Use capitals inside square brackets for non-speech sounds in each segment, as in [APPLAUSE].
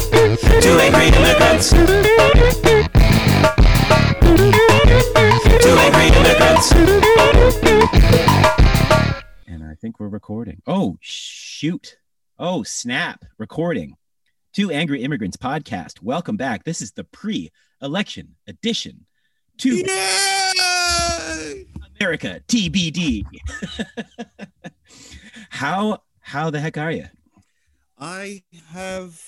Two angry immigrants. Two angry immigrants. And I think we're recording. Oh, shoot. Oh, snap. Recording. Two Angry Immigrants podcast. Welcome back. This is the pre election edition to Yay! America TBD. [LAUGHS] how how the heck are you? I have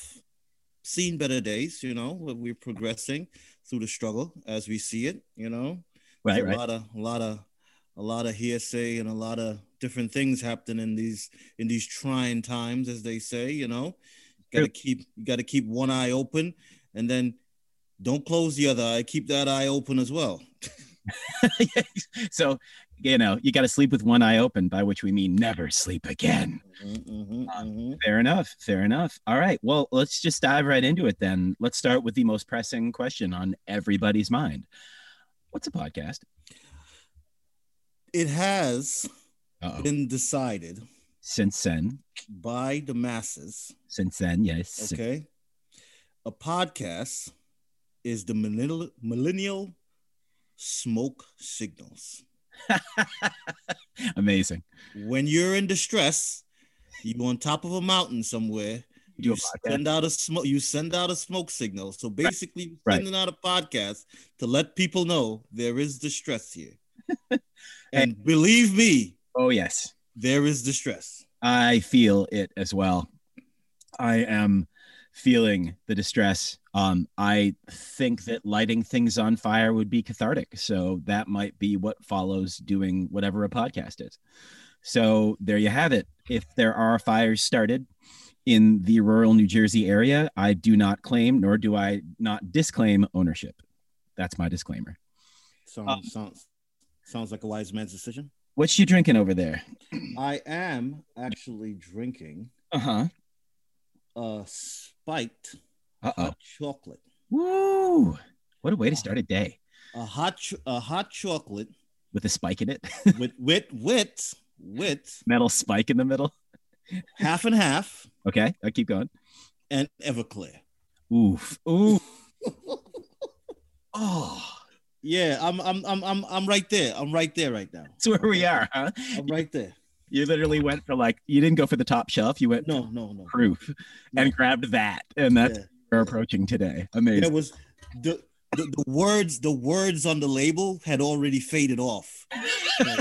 seen better days, you know, we're progressing through the struggle as we see it, you know. Right, right. a lot of a lot of a lot of hearsay and a lot of different things happening in these in these trying times, as they say, you know. Gotta True. keep you gotta keep one eye open and then don't close the other eye, keep that eye open as well. [LAUGHS] so, you know, you got to sleep with one eye open, by which we mean never sleep again. Mhm, mhm, mhm. Fair enough. Fair enough. All right. Well, let's just dive right into it then. Let's start with the most pressing question on everybody's mind. What's a podcast? It has Uh-oh. been decided Since then, by the masses since then, yes. Okay. A podcast is the millennial, millennial smoke signals. [LAUGHS] Amazing. When you're in distress, you're on top of a mountain somewhere, You you send out a smoke, you send out a smoke signal. So basically, you're Right. sending out a podcast to let people know there is distress here. [LAUGHS] and believe me, Oh, yes. there is distress. I feel it as well. I am feeling the distress. Um, I think that lighting things on fire would be cathartic. So that might be what follows doing whatever a podcast is. So there you have it. If there are fires started in the rural New Jersey area, I do not claim, nor do I not disclaim ownership. That's my disclaimer. Sounds, Um, sounds, sounds like a wise man's decision. What's you drinking over there? I am actually drinking Uh huh. A spiked Uh oh. hot chocolate. Woo! What a way to start a day A hot ch- a hot chocolate with a spike in it. [LAUGHS] with with with with metal spike in the middle. half and half Okay, I keep going. and Everclear. Oof, ooh. [LAUGHS] Oh, Yeah, I'm I'm I'm I'm I'm right there. I'm right there right now. that's where we are, huh? I'm right there. You literally went for like you didn't go for the top shelf. You went No, no, no. proof No. and grabbed that, and that's Yeah. we're approaching today. There It was the, the the words the words on the label had already faded off. So,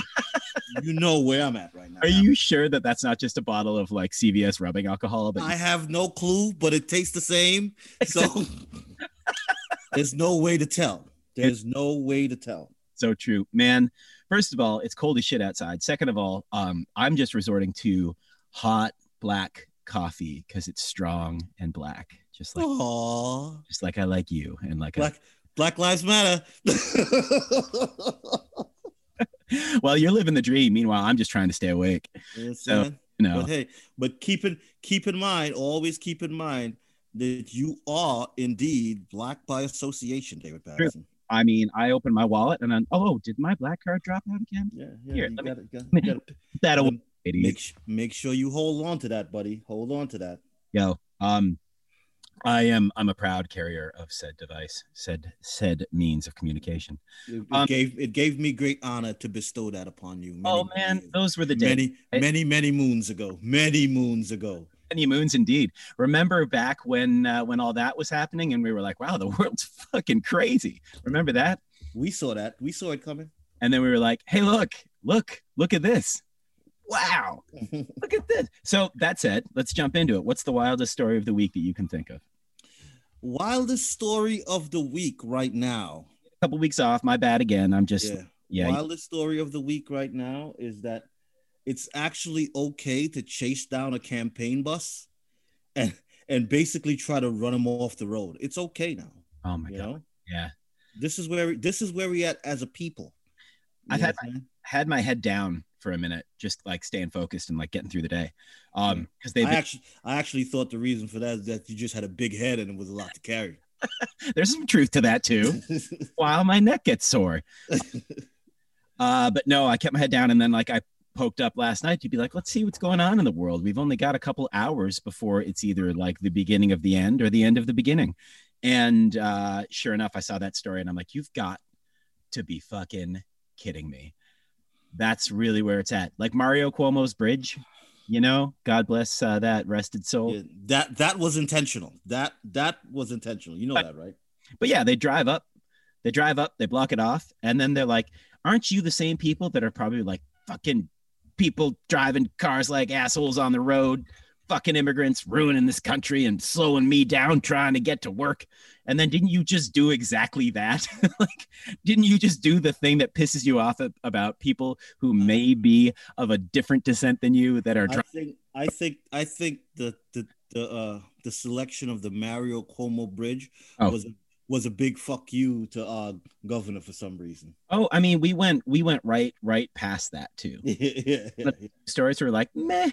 you know where I'm at right now. Are you sure that that's not just a bottle of like CVS rubbing alcohol? That I have no clue, but it tastes the same. So [LAUGHS] there's no way to tell. There's no way to tell. so true, man. First of all, it's cold as shit outside. Second of all, um, I'm just resorting to hot black coffee because it's strong and black, just like Aww. just like I like you, and like I Black Black Lives Matter. [LAUGHS] well, you're living the dream. Meanwhile, I'm just trying to stay awake. Yes, So, man. You know, But hey, but keep in keep in mind, always keep in mind that you are indeed black by association, David Patterson. I mean, I open my wallet and then, oh, did my black card drop out again? Yeah, yeah. Here, let me- gotta, gotta, gotta that away, make make sure you hold on to that, buddy. Hold on to that. Yo, um, I am I'm a proud carrier of said device, said said means of communication. It, Um, gave it gave me great honor to bestow that upon you. many, oh man, many, those were the days. many, many, many moons ago. Many moons ago. Many moons indeed. Remember back when uh, when all that was happening and we were like, wow, the [LAUGHS] world's fucking crazy. Remember that? We saw that. We saw it coming. And then we were like, hey, look, look, look at this. Wow, [LAUGHS] look at this. So that said, let's jump into it. What's the wildest story of the week that you can think of? Wildest story of the week right now. A couple weeks off, my bad again. I'm just Yeah. yeah. Wildest story of the week right now is that it's actually okay to chase down a campaign bus and and basically try to run them off the road. It's okay now. oh my god. know, Yeah. this is where this is where we at as a people. You I've had what had my head down for a minute, just like staying focused and like getting through the day. Um, because they've been, actually I actually thought the reason for that is that you just had a big head and it was a lot to carry. [LAUGHS] there's some truth to that too. [LAUGHS] While my neck gets sore. [LAUGHS] Uh, but no, I kept my head down and then like I poked up last night, you'd be like, let's see what's going on in the world. We've only got a couple hours before it's either like the beginning of the end or the end of the beginning. And uh, sure enough, I saw that story and I'm like, you've got to be fucking kidding me. That's really where it's at. Like Mario Cuomo's bridge, you know, God bless uh, that rested soul. Yeah, that that was intentional. That that was intentional. You know But- that, right? But yeah, they drive up, they drive up, they block it off, and then they're like, "Aren't you the same people that are probably like fucking people driving cars like assholes on the road, fucking immigrants ruining this country and slowing me down trying to get to work?" And then didn't you just do exactly that? [LAUGHS] like, didn't you just do the thing that pisses you off about people who may be of a different descent than you that are I think I think I think the the the uh the selection of the Mario Cuomo Bridge Oh. was was a big fuck you to uh governor for some reason. Oh, I mean, we went we went right right past that too. [LAUGHS] yeah, yeah, stories were like meh.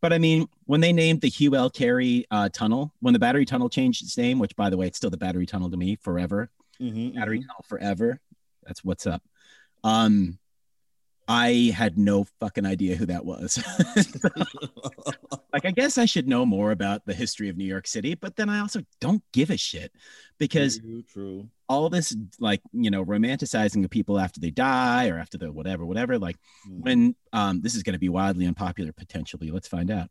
But I mean, when they named the Hugh L. Carey uh, tunnel, when the Battery Tunnel changed its name, which by the way, it's still the Battery Tunnel to me forever. Mhm, Battery mhm. Tunnel forever. That's what's up. Um, I had no fucking idea who that was. [LAUGHS] like, I guess I should know more about the history of New York City, but then I also don't give a shit because true, true. all this, like, you know, romanticizing of people after they die or after the whatever, whatever, like Mhm. when um, this is going to be wildly unpopular potentially let's find out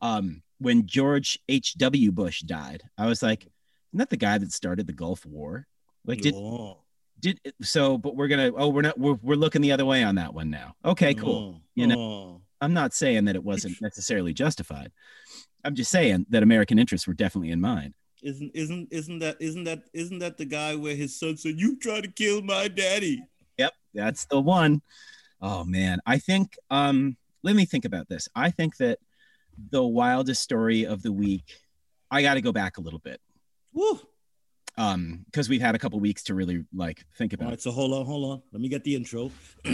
um, when george h.w bush died i was like isn't that the guy that started the gulf war like did Oh, did so but we're gonna oh we're not we're, we're looking the other way on that one now okay cool oh, You know, oh. i'm not saying that it wasn't necessarily justified i'm just saying that american interests were definitely in mind Isn't isn't isn't that isn't that isn't that the guy where his son said you tried to kill my daddy? Yep, that's the one. Oh man, I think um let me think about this. I think that the wildest story of the week I got to go back a little bit. Woo. Um because we've had a couple weeks to really like think All about right, so hold on, hold on. Let me get the intro. [CLEARS THROAT]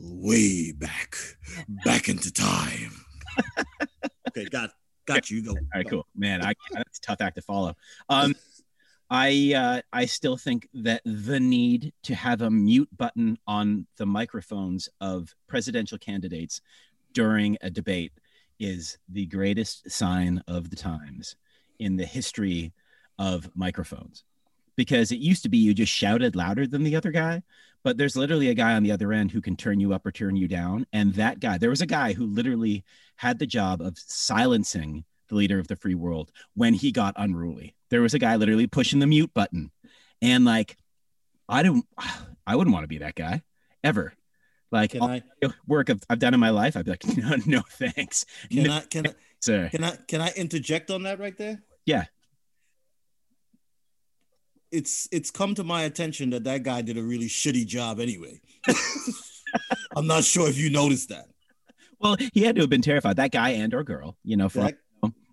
Way back, back into time. [LAUGHS] okay, got got you. Go. All right, cool. Man, I [LAUGHS] that's a tough act to follow. Um [LAUGHS] I uh, I still think that the need to have a mute button on the microphones of presidential candidates during a debate is the greatest sign of the times in the history of microphones. Because it used to be you just shouted louder than the other guy, but there's literally a guy on the other end who can turn you up or turn you down. And that guy, there was a guy who literally had the job of silencing the leader of the free world when he got unruly. There was a guy literally pushing the mute button. And like, I don't, I wouldn't want to be that guy ever. Like, Can I work I've, I've done in my life, I'd be like, [LAUGHS] no, no thanks. can No, I can I sir. can I can I interject on that right there? Yeah. It's it's come to my attention that that guy did a really shitty job anyway. [LAUGHS] I'm not sure if you noticed that. Well, he had to have been terrified. That guy and or girl, you know, from That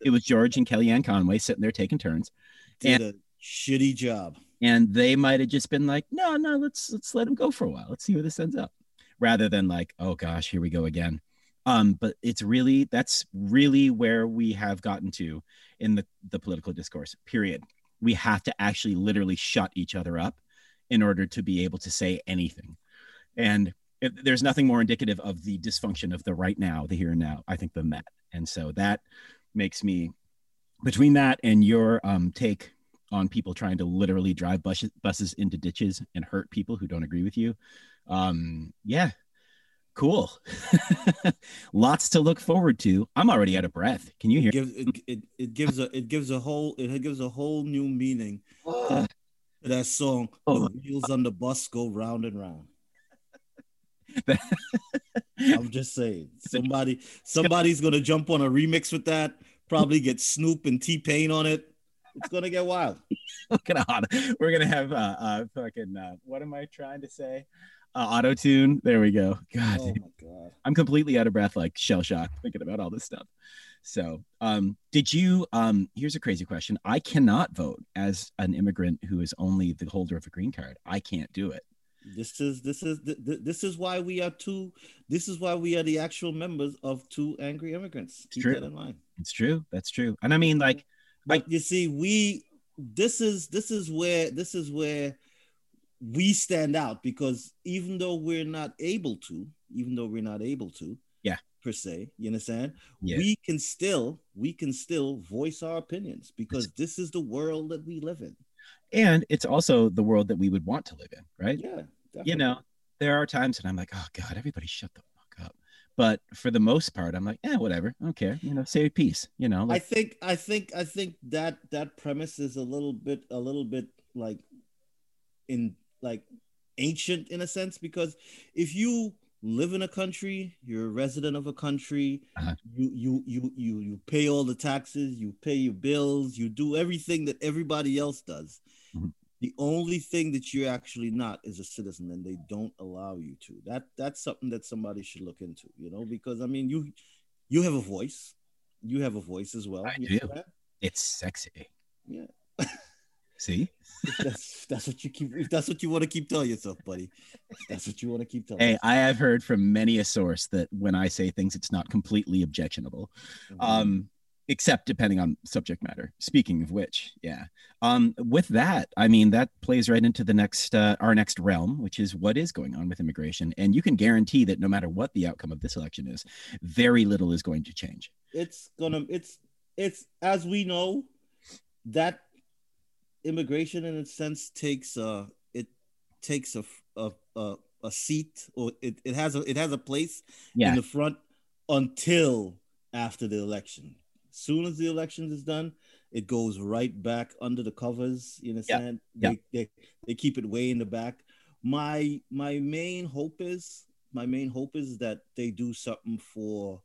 it was George and Kellyanne Conway sitting there taking turns. did a shitty job. and they might have just been like, no, no, let's let's let him go for a while. Let's see where this ends up, rather than like, oh gosh, here we go again. Um, but it's really that's really where we have gotten to in the the political discourse. Period. We have to actually literally shut each other up in order to be able to say anything, and if, there's nothing more indicative of the dysfunction of the right now, the here and now. I think than that, and so that makes me between that and your um, take on people trying to literally drive buses, buses into ditches and hurt people who don't agree with you. Um, yeah, cool. [LAUGHS] Lots to look forward to. I'm already out of breath. Can you hear? It gives it, it, it gives a it gives a whole it gives a whole new meaning to that song. Oh. The wheels on the bus go round and round. [LAUGHS] I'm just saying. Somebody somebody's gonna jump on a remix with that. Probably get Snoop and T Pain on it. It's gonna get wild. We're gonna auto- we're gonna have uh, uh fucking uh, what am I trying to say? Uh, auto tune. There we go. God, Oh my god. I'm completely out of breath, like shell shocked thinking about all this stuff. So, um, did you? Um, here's a crazy question. I cannot vote as an immigrant who is only the holder of a green card. I can't do it. This is this is th- th- this is why we are two. This is why we are the actual members of two angry immigrants. Keep true. that in mind. It's true. That's true. And I mean, like, like you see, we this is this is where this is where we stand out because even though we're not able to, even though we're not able to, Yeah. per se, you understand? Yeah. We can still, we can still voice our opinions because this is the world that we live in. and it's also the world that we would want to live in, right? Yeah, You know, there are times when I'm like, oh God, everybody shut the fuck up. But for the most part, I'm like, yeah, whatever. I don't care. You know, say piece. You know, I think I think I think that that premise is a little bit a little bit like in like ancient in a sense because if you live in a country, you're a resident of a country, Uh-huh. you you you you you pay all the taxes, you pay your bills, you do everything that everybody else does. Mhm. The only thing that you're actually not is a citizen, and they don't allow you to. That that's something that somebody should look into, you know, because I mean you you have a voice. You have a voice as well. I you do. it's sexy. Yeah. See? If that's that's what you keep if that's what you want to keep telling yourself, buddy. If That's what you want to keep telling. Hey, yourself. I have heard from many a source that when I say things, it's not completely objectionable. Mhm. um except depending on subject matter speaking of which yeah um with that i mean that plays right into the next uh, our next realm which is what is going on with immigration and you can guarantee that no matter what the outcome of this election is very little is going to change it's gonna it's it's as we know that immigration in a sense takes uh it takes a a a, a seat or it, it has a it has a place yeah in the front until after the election. Soon as the election is done, it goes right back under the covers. You understand? Yeah. They, they they keep it way in the back. My my main hope is my main hope is that they do something for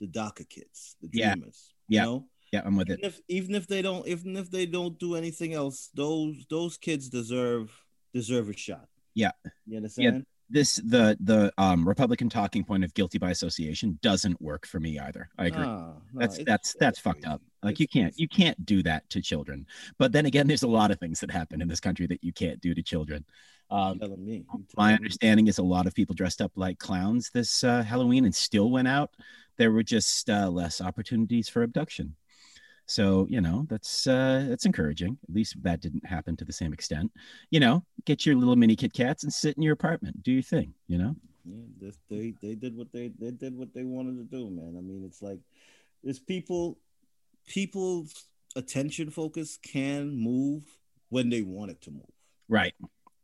the DACA kids, the dreamers. Yeah. You know? Yeah i'm with it Even if even if they don't even if they don't do anything else, those those kids deserve deserve a shot. Yeah. You understand? this the the um republican talking point of guilty by association doesn't work for me either i agree nah, that's that's that's fucked up like you can't you can't do that to children but then again there's a lot of things that happen in this country that you can't do to children um telling me. you my understanding is a lot of people dressed up like clowns this uh, Halloween and still went out. There were just uh, less opportunities for abduction. So you know that's uh, that's encouraging. At least that didn't happen to the same extent. You know, get your little mini Kit Kats and sit in your apartment, do your thing. You know, Yeah, this, they they did what they they did what they wanted to do, man. I mean, it's like there's people people's attention focus can move when they want it to move. right,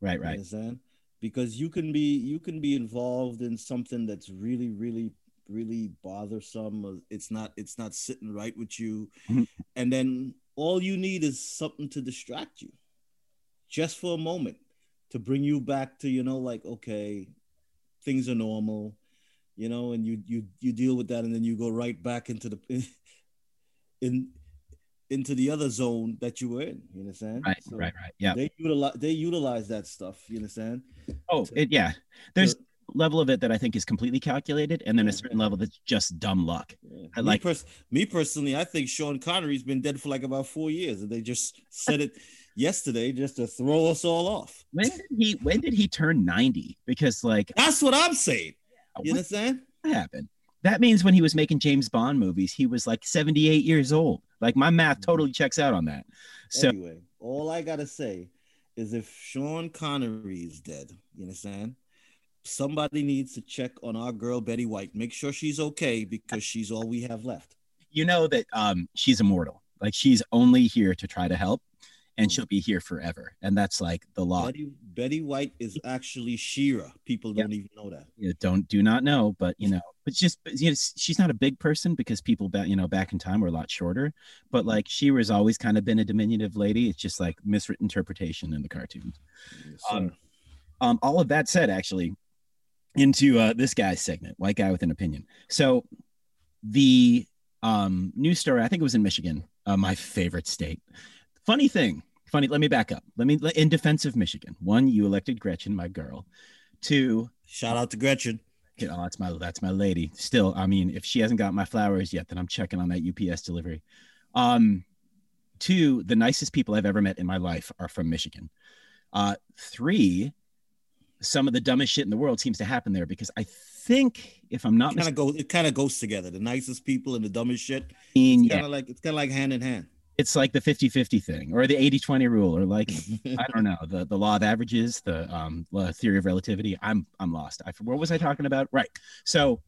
right, You right. understand? Because you can be you can be involved in something that's really really really bothersome. It's not it's not sitting right with you, Mhm. and then all you need is something to distract you, just for a moment, to bring you back to you know like okay, things are normal, you know, and you you you deal with that, and then you go right back into the [LAUGHS] in into the other zone that you were in. You understand? Right, So- right, right. Yeah. they utilize they utilize that stuff. You understand? Oh, to- it, yeah. There's to- level of it that I think is completely calculated, and then a mm. certain level that's just dumb luck. Yeah. I me, like- pers- me personally, I think Sean Connery's been dead for like about four years, and they just said it yesterday just to throw us all off. When did he? When did he turn ninety? Because like, That's what I'm saying. You understand? what happened? That means when he was making James Bond movies, he was like seventy-eight years old. Like my math mm-hmm. totally checks out on that. So anyway, all I gotta say is if Sean Connery is dead, you understand? Somebody needs to check on our girl Betty White. Make sure she's okay because she's all we have left. you know that um, she's immortal. Like she's only here to try to help, and she'll be here forever. And that's like the law. Betty Betty White is actually She-Ra. People Yeah. don't even know that. you don't do not know, but you know, but just you know, she's not a big person because people back you know back in time were a lot shorter. But like She-Ra's always kind of been a diminutive lady. It's just like miswritten interpretation in the cartoons. Yes, Um. Um, all of that said, actually, into uh, this guy's segment, white guy with an opinion. So the um, news story, I think it was in Michigan, uh, my favorite state. Funny thing, funny. Let me back up. Let me in defense of Michigan. One, you elected Gretchen, my girl. Two, Shout out to Gretchen. you know, that's my that's my lady. Still, I mean, if she hasn't got my flowers yet, then I'm checking on that UPS delivery. Um, two, the nicest people I've ever met in my life are from Michigan. Uh, three, some of the dumbest shit in the world seems to happen there because I think, if I'm not Kind of go. It kind of goes together. The nicest people and the dumbest shit. It's kind of like it's kind of like hand in hand. it's like the 50-50 thing or the 80-20 rule or like [LAUGHS] I don't know the the law of averages, the um la- theory of relativity. I'm I'm lost. I what was I talking about? Right. So,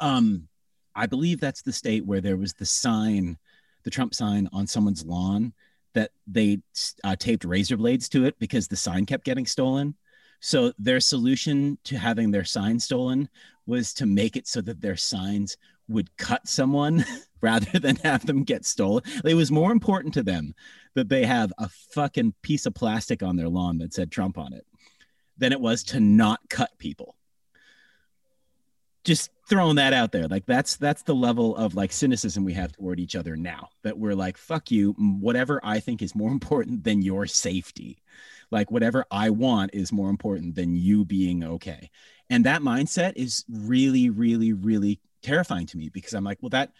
um, I believe that's the state where there was the sign, the Trump sign on someone's lawn that they uh, taped razor blades to it because the sign kept getting stolen. So their solution to having their sign stolen was to make it so that their signs would cut someone [LAUGHS] rather than have them get stolen. It was more important to them that they have a fucking piece of plastic on their lawn that said Trump on it than it was to not cut people. Just throwing that out there. Like that's that's the level of like cynicism we have toward each other now. That we're like, fuck you, whatever I think is more [LAUGHS] important than your safety. Like whatever I want is more important than you being okay. And that mindset is really, really, really terrifying to me because I'm like, well, that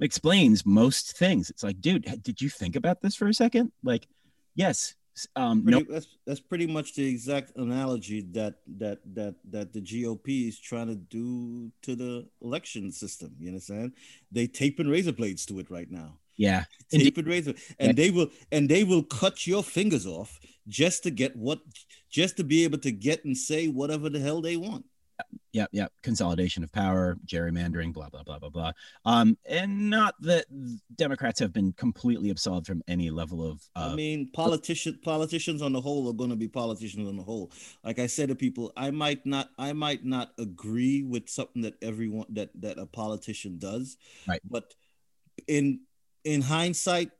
explains most things. It's like, dude, did you think about this for a second? Like, yes, um, no, that's that's pretty much the exact analogy that that that that the GOP is trying to do to the election system. You understand? They tape and razor blades to it right now. Yeah. [LAUGHS] Taping razor, and they will and they will cut your fingers off just to get what, just to be able to get and say whatever the hell they want. yep, yep. Consolidation of power, gerrymandering, blah blah blah blah blah. Um, and not that Democrats have been completely absolved from any level of. Uh, I mean, politician politicians on the whole are going to be politicians on the whole. Like I said to people, I might not I might not agree with something that everyone that that a politician does, Right. But in in hindsight,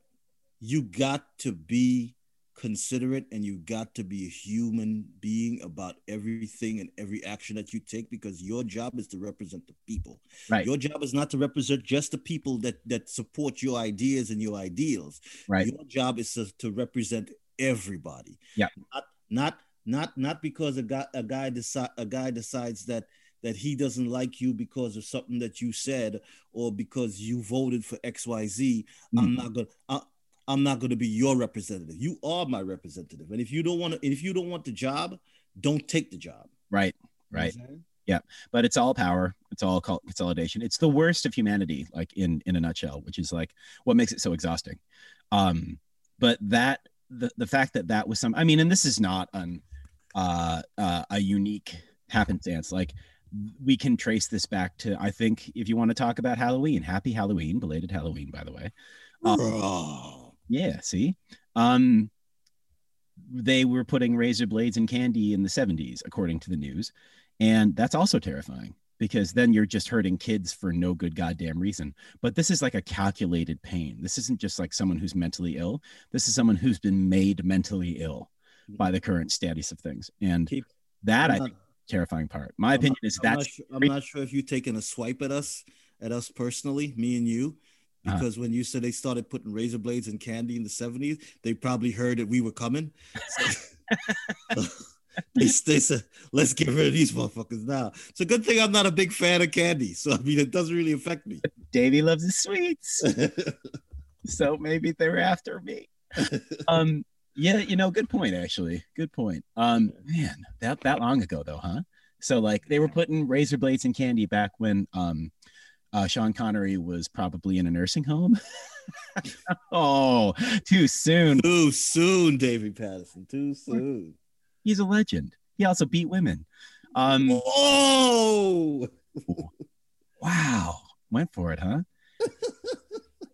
you got to be considerate and you got to be a human being about everything and every action that you take because your job is to represent the people. Right. Your job is not to represent just the people that that support your ideas and your ideals. right. Your job is to, to represent everybody. Yeah. Not not not not because a guy a guy decide a guy decides that that he doesn't like you because of something that you said or because you voted for XYZ. I'm Mm. not gonna I, I'm not gonna be your representative. You are my representative. And if you don't want to if you don't want the job, don't take the job. Right. You Right. yeah. but it's all power it's all consolidation it's the worst of humanity like in in a nutshell which is like what makes it so exhausting um but that the, the fact that that was some i mean and this is not an uh, uh a unique happenstance like we can trace this back to i think if you want to talk about halloween happy halloween belated halloween by the way Um, yeah, see? Um they were putting razor blades in candy in the 70s according to the news, and that's also terrifying because then you're just hurting kids for no good goddamn reason. But this is like a calculated pain. This isn't just like someone who's mentally ill. This is someone who's been made mentally ill by the current status of things. And Keep- that I think terrifying part. My I'm opinion not- is I'm not sure, I'm not sure if you're taking a swipe at us, at us personally, me and you, Uh-huh. because when you said they started putting razor blades in candy in the 70s, they probably heard that we were coming. So- [LAUGHS] [LAUGHS] they, they said, let's get rid of these motherfuckers now. It's a good thing I'm not a big fan of candy. So, I mean, it doesn't really affect me. Davey loves his sweets. [LAUGHS] so maybe they're after me. um yeah you know good point actually. Good point. Um man that that long ago though huh? So like they were putting razor blades in candy back when um uh sean connery was probably in a nursing home. [LAUGHS] Oh too soon. Too soon, Davy Patterson. Too soon. he's a legend. He also beat women. Um Oh, wow. Went for it huh [LAUGHS]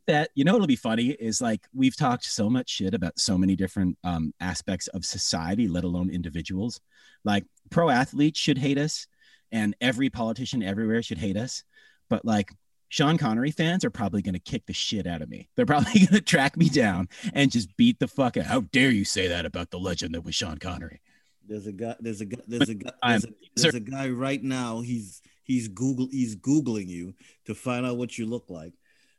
that you know it'll be funny is like we've talked so much shit about so many different um, aspects of society let alone individuals like pro athletes should hate us and every politician everywhere should hate us but like sean connery fans are probably going to kick the shit out of me they're probably [LAUGHS] going to track me down and just beat the fuck out how dare you say that about the legend that was sean connery there's a guy. There's a guy. There's a guy. There's a, there's a guy right now. He's he's Google. He's googling you to find out what you look like.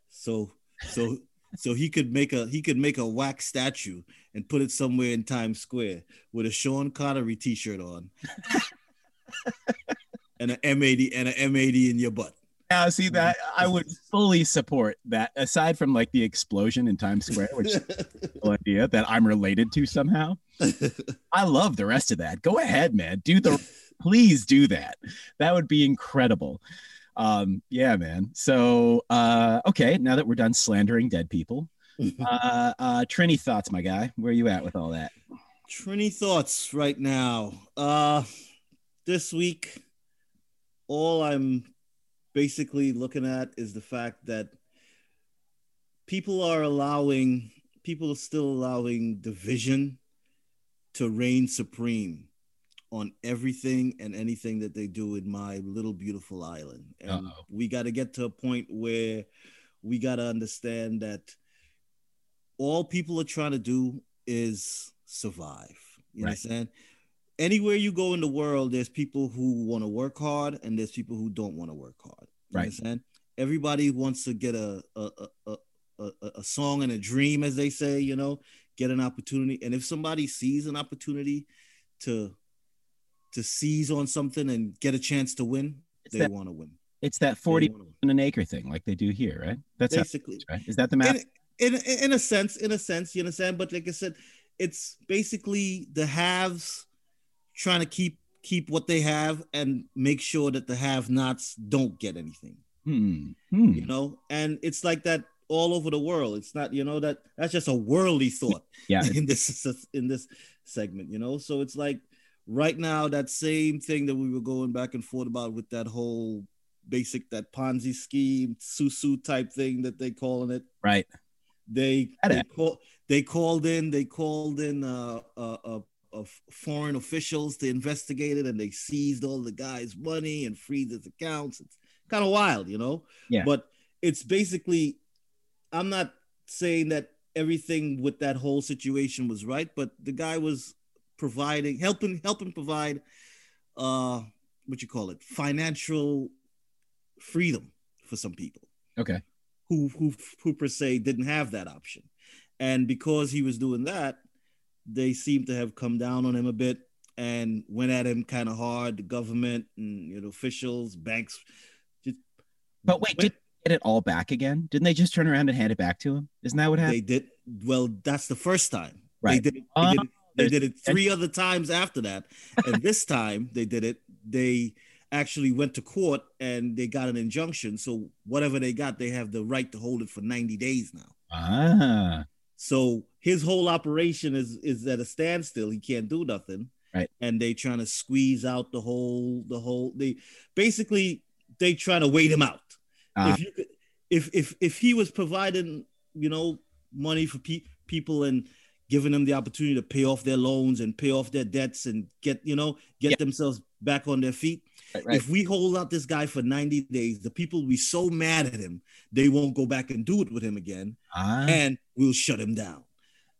So so so he could make a he could make a wax statue and put it somewhere in Times Square with a Sean Connery T-shirt on [LAUGHS] and an M80 and an M80 in your butt. now see that i would fully support that aside from like the explosion in times square which idea that i'm related to somehow [LAUGHS] I love the rest of that. Go ahead, man. Do the please do that. That would be incredible. Um, yeah, man. So uh okay, now that we're done slandering dead people, [LAUGHS] uh, uh, Trini thoughts, my guy. Where are you at with all that? Trini thoughts right now. Uh this week, all I'm basically looking at is the fact that people are allowing people are still allowing division to reign supreme on everything and anything that they do in my little beautiful island. And Uh-oh. we got to get to a point where we got to understand that all people are trying to do is survive. You Right. understand? Anywhere you go in the world, there's people who want to work hard and there's people who don't want to work hard. You Right. understand? Everybody wants to get a a, a, a a a song and a dream, as they say, you know, get an opportunity. And if somebody sees an opportunity to to seize on something and get a chance to win, It's they want to win. it's that forty an acre thing, like they do here, right? That's how, basically. right. Is that the math? in, in in a sense, in a sense, you understand. But like I said, it's basically the haves trying to keep keep what they have and make sure that the have-nots don't get anything. Hmm. Hmm. You know, and it's like that all over the world. It's not, you know, that that's just a worldly thought [LAUGHS] Yeah. in this in this segment. You know, so it's like right now that same thing that we were going back and forth about with that whole basic that Ponzi scheme, susu type thing that they calling it Right. they they, call, they called in they called in uh, uh, uh, of foreign officials to investigate it and they seized all the guy's money and freed his accounts it's kind of wild you know Yeah. but it's basically i'm not saying that everything with that whole situation was right but the guy was providing helping helping provide uh what you call it financial freedom for some people Okay. who who who per se didn't have that option, and because he was doing that, they seem to have come down on him a bit and went at him kind of hard. The government and you know officials, banks. Just But wait, went- did get it all back again? Didn't they just turn around and hand it back to him? Isn't that what happened? they did well. That's the first time. Right. They did. They Oh, did, they did it three other times after that, and this [LAUGHS] time they did it. They actually went to court and they got an injunction. So whatever they got, they have the right to hold it for ninety days now. ah. So his whole operation is is at a standstill. He can't do nothing. Right. And they trying to squeeze out the whole the whole they basically they trying to wait him out. Ah. if you could if if if he was providing, you know, money for pe- people and giving them the opportunity to pay off their loans and pay off their debts and get, you know, get Yeah. themselves back on their feet. Right, right. If we hold out this guy for 90 days, the people will be so mad at him, they won't go back and do it with him again Ah. and we'll shut him down.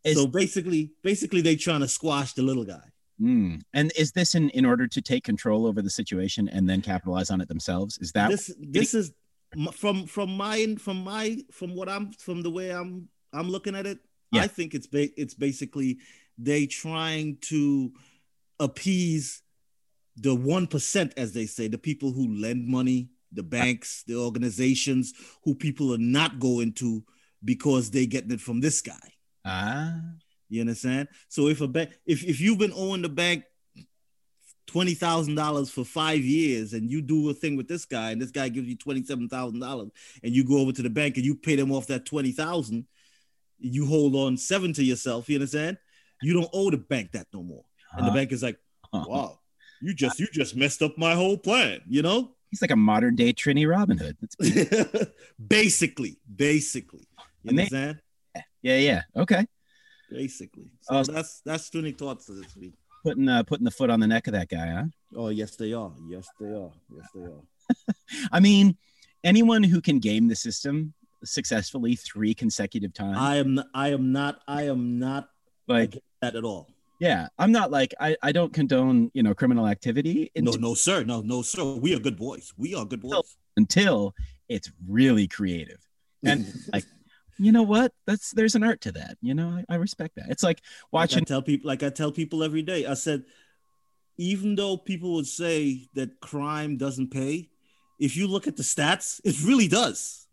Is- so basically, basically they're trying to squash the little guy. Hmm. And is this in, in order to take control over the situation and then capitalize on it themselves? Is that This this is from from my from my from what I'm from the way I'm I'm looking at it. Yeah. I think it's ba- it's basically they trying to appease the one percent, as they say, the people who lend money, the banks, the organizations who people are not going to because they getting it from this guy. ah? You understand? So if a bank, if if you've been owing the bank twenty thousand dollars for five years, and you do a thing with this guy, and this guy gives you twenty seven thousand dollars, and you go over to the bank and you pay them off that twenty thousand, you hold on seven to yourself. You understand? You don't owe the bank that no more, and the Uh, bank is like, wow, you just you just messed up my whole plan. You know? He's like a modern day Trini Robin Hood. [LAUGHS] Basically, basically. You And they- understand? yeah, yeah. Okay. Basically. So Uh, that's that's Trini thoughts this week. Putting uh, putting the foot on the neck of that guy, huh? Oh yes, they are. Yes, they are. Yes, they are. [LAUGHS] I mean, anyone who can game the system successfully three consecutive times, I am. I am not. I am not like, that at all. yeah, I'm not like I, I don't condone you know criminal activity No, no, sir. No, no, sir. We are good boys. We are good boys. until it's really creative. And [LAUGHS] like, you know what? That's there's an art to that. You know, I, I respect that. It's like like I watching. tell people, like I tell people every day. I said, even though people would say that crime doesn't pay, if you look at the stats, it really does.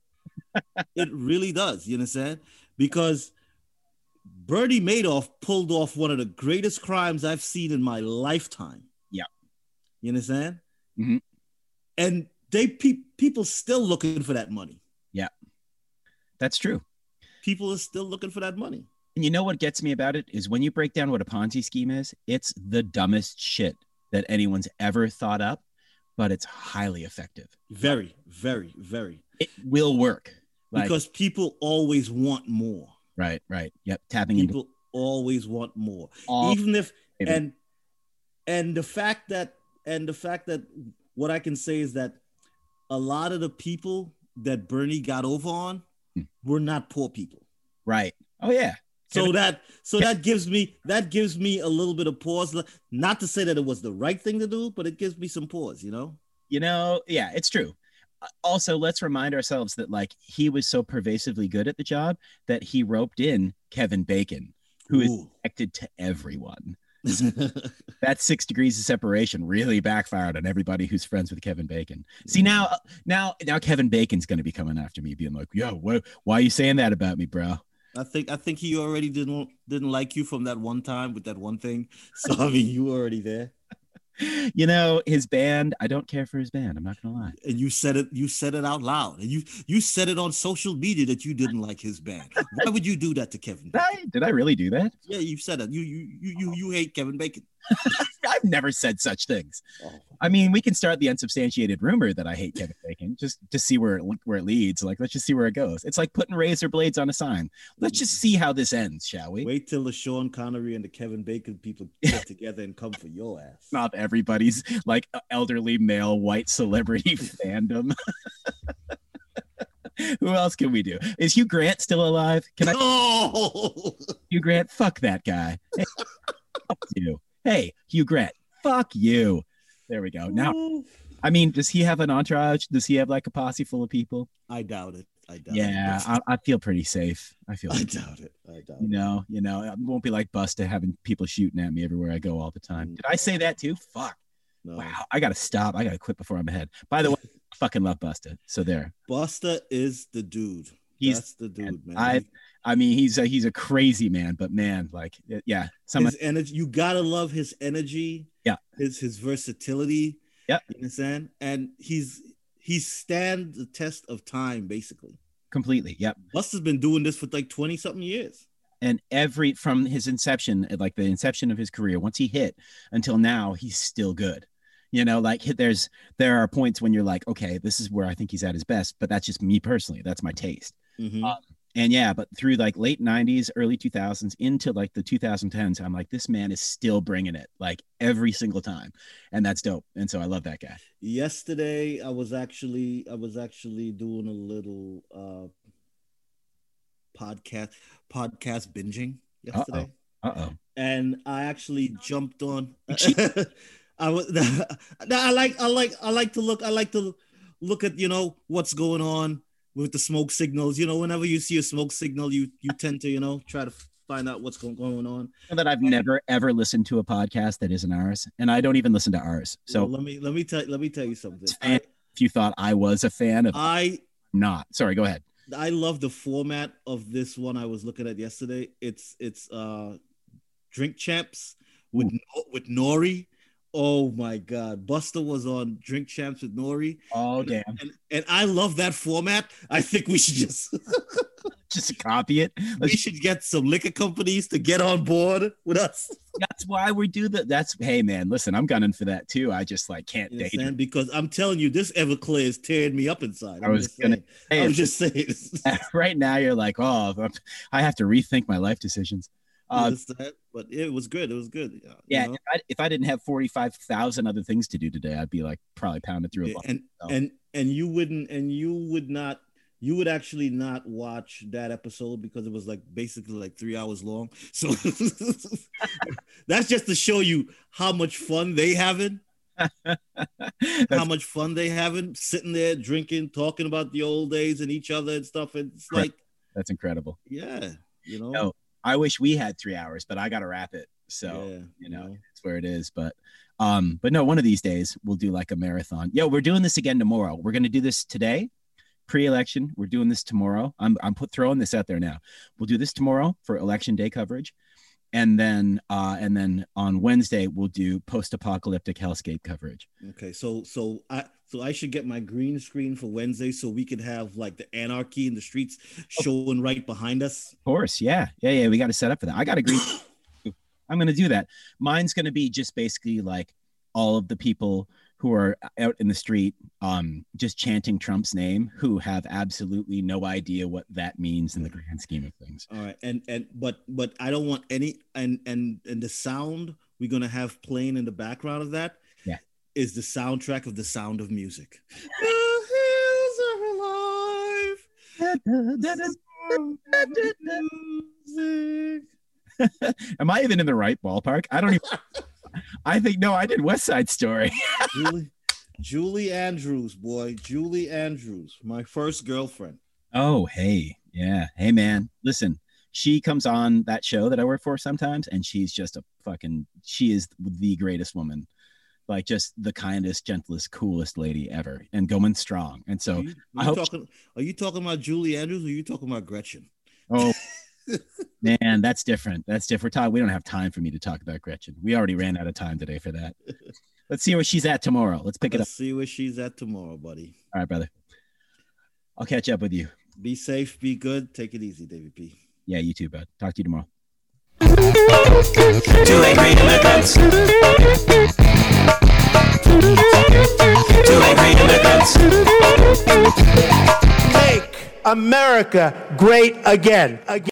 It really does. You understand? Because Bernie Madoff pulled off one of the greatest crimes I've seen in my lifetime. Yeah. You understand? Mhm. And they pe- people still looking for that money. Yeah. That's true. people are still looking for that money. And you know what gets me about it is when you break down what a Ponzi scheme is, it's the dumbest shit that anyone's ever thought up, but it's highly effective. Very, very, very. It will work. Like, because people always want more. right, right. Yep. Tapping into People always want more. all Even if Maybe. and and the fact that and the fact that what I can say is that a lot of the people that Bernie got over on Hmm. were not poor people. right. Oh yeah. So that so that gives me that gives me a little bit of pause. Not to say that it was the right thing to do, but it gives me some pause. You know. You know, yeah, it's true. Also, let's remind ourselves that like he was so pervasively good at the job that he roped in Kevin Bacon, who is Ooh. connected to everyone. [LAUGHS] That six degrees of separation really backfired on everybody who's friends with Kevin Bacon. See now, uh, now, now Kevin Bacon's going to be coming after me, being like, "Yo, what, why are you saying that about me, bro?" I think I think he already didn't didn't like you from that one time with that one thing. So I mean, you were already there, [LAUGHS] You know, his band. I don't care for his band. I'm not gonna lie. and you said it. You said it out loud, and you you said it on social media that you didn't like his band. Why would you do that to Kevin? Did I, did I really do that? Yeah, you said it. You you you you you hate Kevin Bacon. [LAUGHS] I've never said such things. Oh. I mean, we can start the unsubstantiated rumor that I hate Kevin Bacon just to see where it where it leads. Like, let's just see where it goes. It's like putting razor blades on a sign. Let's just see how this ends, shall we? Wait till the Sean Connery and the Kevin Bacon people get [LAUGHS] together and come for your ass. Not everybody's like elderly male white celebrity [LAUGHS] fandom. Who else can we do? Is Hugh Grant still alive? Can I Oh, Hugh Grant? Fuck that guy. Hey, fuck you. Hey, Hugh Grant. Fuck you. There we go. Now, I mean, does he have an entourage? Does he have like a posse full of people? I doubt it. I doubt it. Yeah, it. I, I feel pretty safe. I feel, I doubt it. I doubt you it. know, you know, it won't be like Busta having people shooting at me everywhere I go all the time. Mm. Did I say that too? Fuck. No. Wow. I gotta stop. I gotta quit before I'm ahead. By the way, I fucking love Busta. So there. Busta is the dude. He's- That's the dude, man. I- I mean, he's a, he's a crazy man, but man, like, yeah, some his energy, you gotta love his energy. Yeah. His his versatility. Yeah. You understand? And he's he's stand the test of time, basically. completely. Yep. Busta's been doing this for like 20 something years. and every from his inception like the inception of his career once he hit until now he's still good you know like there's there are points when you're like okay this is where i think he's at his best but that's just me personally that's my taste Mhm. Uh, and yeah but through like late 90s early 2000s into like the 2010s i'm like this man is still bringing it like every single time and that's dope and so i love that guy Yesterday, I was actually I was actually doing a little uh podcast podcast binging yesterday. uh-oh and I actually jumped on. [LAUGHS] [LAUGHS] I was. [LAUGHS] I like. I like. I like to look. I like to look at you know what's going on with the smoke signals. You know, whenever you see a smoke signal, you you tend to you know try to find out what's going going on. That i've never ever listened to a podcast that isn't ours and i don't even listen to ours so So let me let me tell let me tell you something. if you thought i was a fan of I not sorry go ahead I love the format of this one I was looking at yesterday. It's it's uh drink champs with with Nori. Oh my god. Busta was on Drink Champs with Nori. oh damn And, and I love that format. I think we should just [LAUGHS] just copy it. we Let's, should get some liquor companies to get on board with us. that's why we do that. That's hey man, listen, I'm gunning for that too. I just like can't date. understand? Because I'm telling you, this Everclear is tearing me up inside. I I'm was just gonna saying. I was just saying. [LAUGHS] right now you're like, oh, I have to rethink my life decisions. You Uh, understand? but it was good. It was good. you yeah, know? if I, if I didn't have forty five thousand other things to do today, I'd be like probably pounding through a Yeah, lot. and so. and and you wouldn't and you would not you would actually not watch that episode because it was like basically like three hours long [LAUGHS] so [LAUGHS] that's just to show you how much fun they having [LAUGHS] how much fun they having sitting there drinking talking about the old days and each other and stuff and it's like that's incredible. yeah you know No, I wish we had three hours, but I got to wrap it. So yeah, you know, it's where it is. But um, but no, one of these days we'll do like a marathon. Yo, we're doing this again tomorrow. We're gonna do this today, pre-election. We're doing this tomorrow. I'm I'm put throwing this out there now. We'll do this tomorrow for election day coverage. And then uh, and then on Wednesday we'll do post-apocalyptic hellscape coverage. Okay, so so I so I should get my green screen for Wednesday so we could have like the anarchy in the streets showing right behind us. Of course, yeah, yeah, yeah. We got to set up for that. I got to agree. I'm going to do that. Mine's going to be just basically like all of the people who are out in the street, um, just chanting Trump's name, who have absolutely no idea what that means in the grand scheme of things. All right, and and but but I don't want any and and and the sound we're gonna have playing in the background of that. Yeah. is the soundtrack of the Sound of Music. the hills are alive. [LAUGHS] Am I even in the right ballpark? I don't even. [LAUGHS] I think no, I did West Side Story. [LAUGHS] Julie, Julie Andrews, boy, Julie Andrews, my first girlfriend. Oh, hey, yeah, hey, man. Listen, she comes on that show that I work for sometimes, and she's just a fucking. She is the greatest woman, like just the kindest, gentlest, coolest lady ever, and going strong. And so, Are you, are you talking? Are you talking about Julie Andrews? Or are you talking about Gretchen? oh. [LAUGHS] Man, that's different. That's different. Talk. We don't have time for me to talk about Gretchen. We already ran out of time today for that. [LAUGHS] Let's see where she's at tomorrow. Let's pick it up. See where she's at tomorrow, buddy. All right, brother. I'll catch up with you. Be safe, be good. Take it easy, David P. Yeah, you too, bud. Talk to you tomorrow. Two angry immigrants. Two angry immigrants. Make America great again. Again.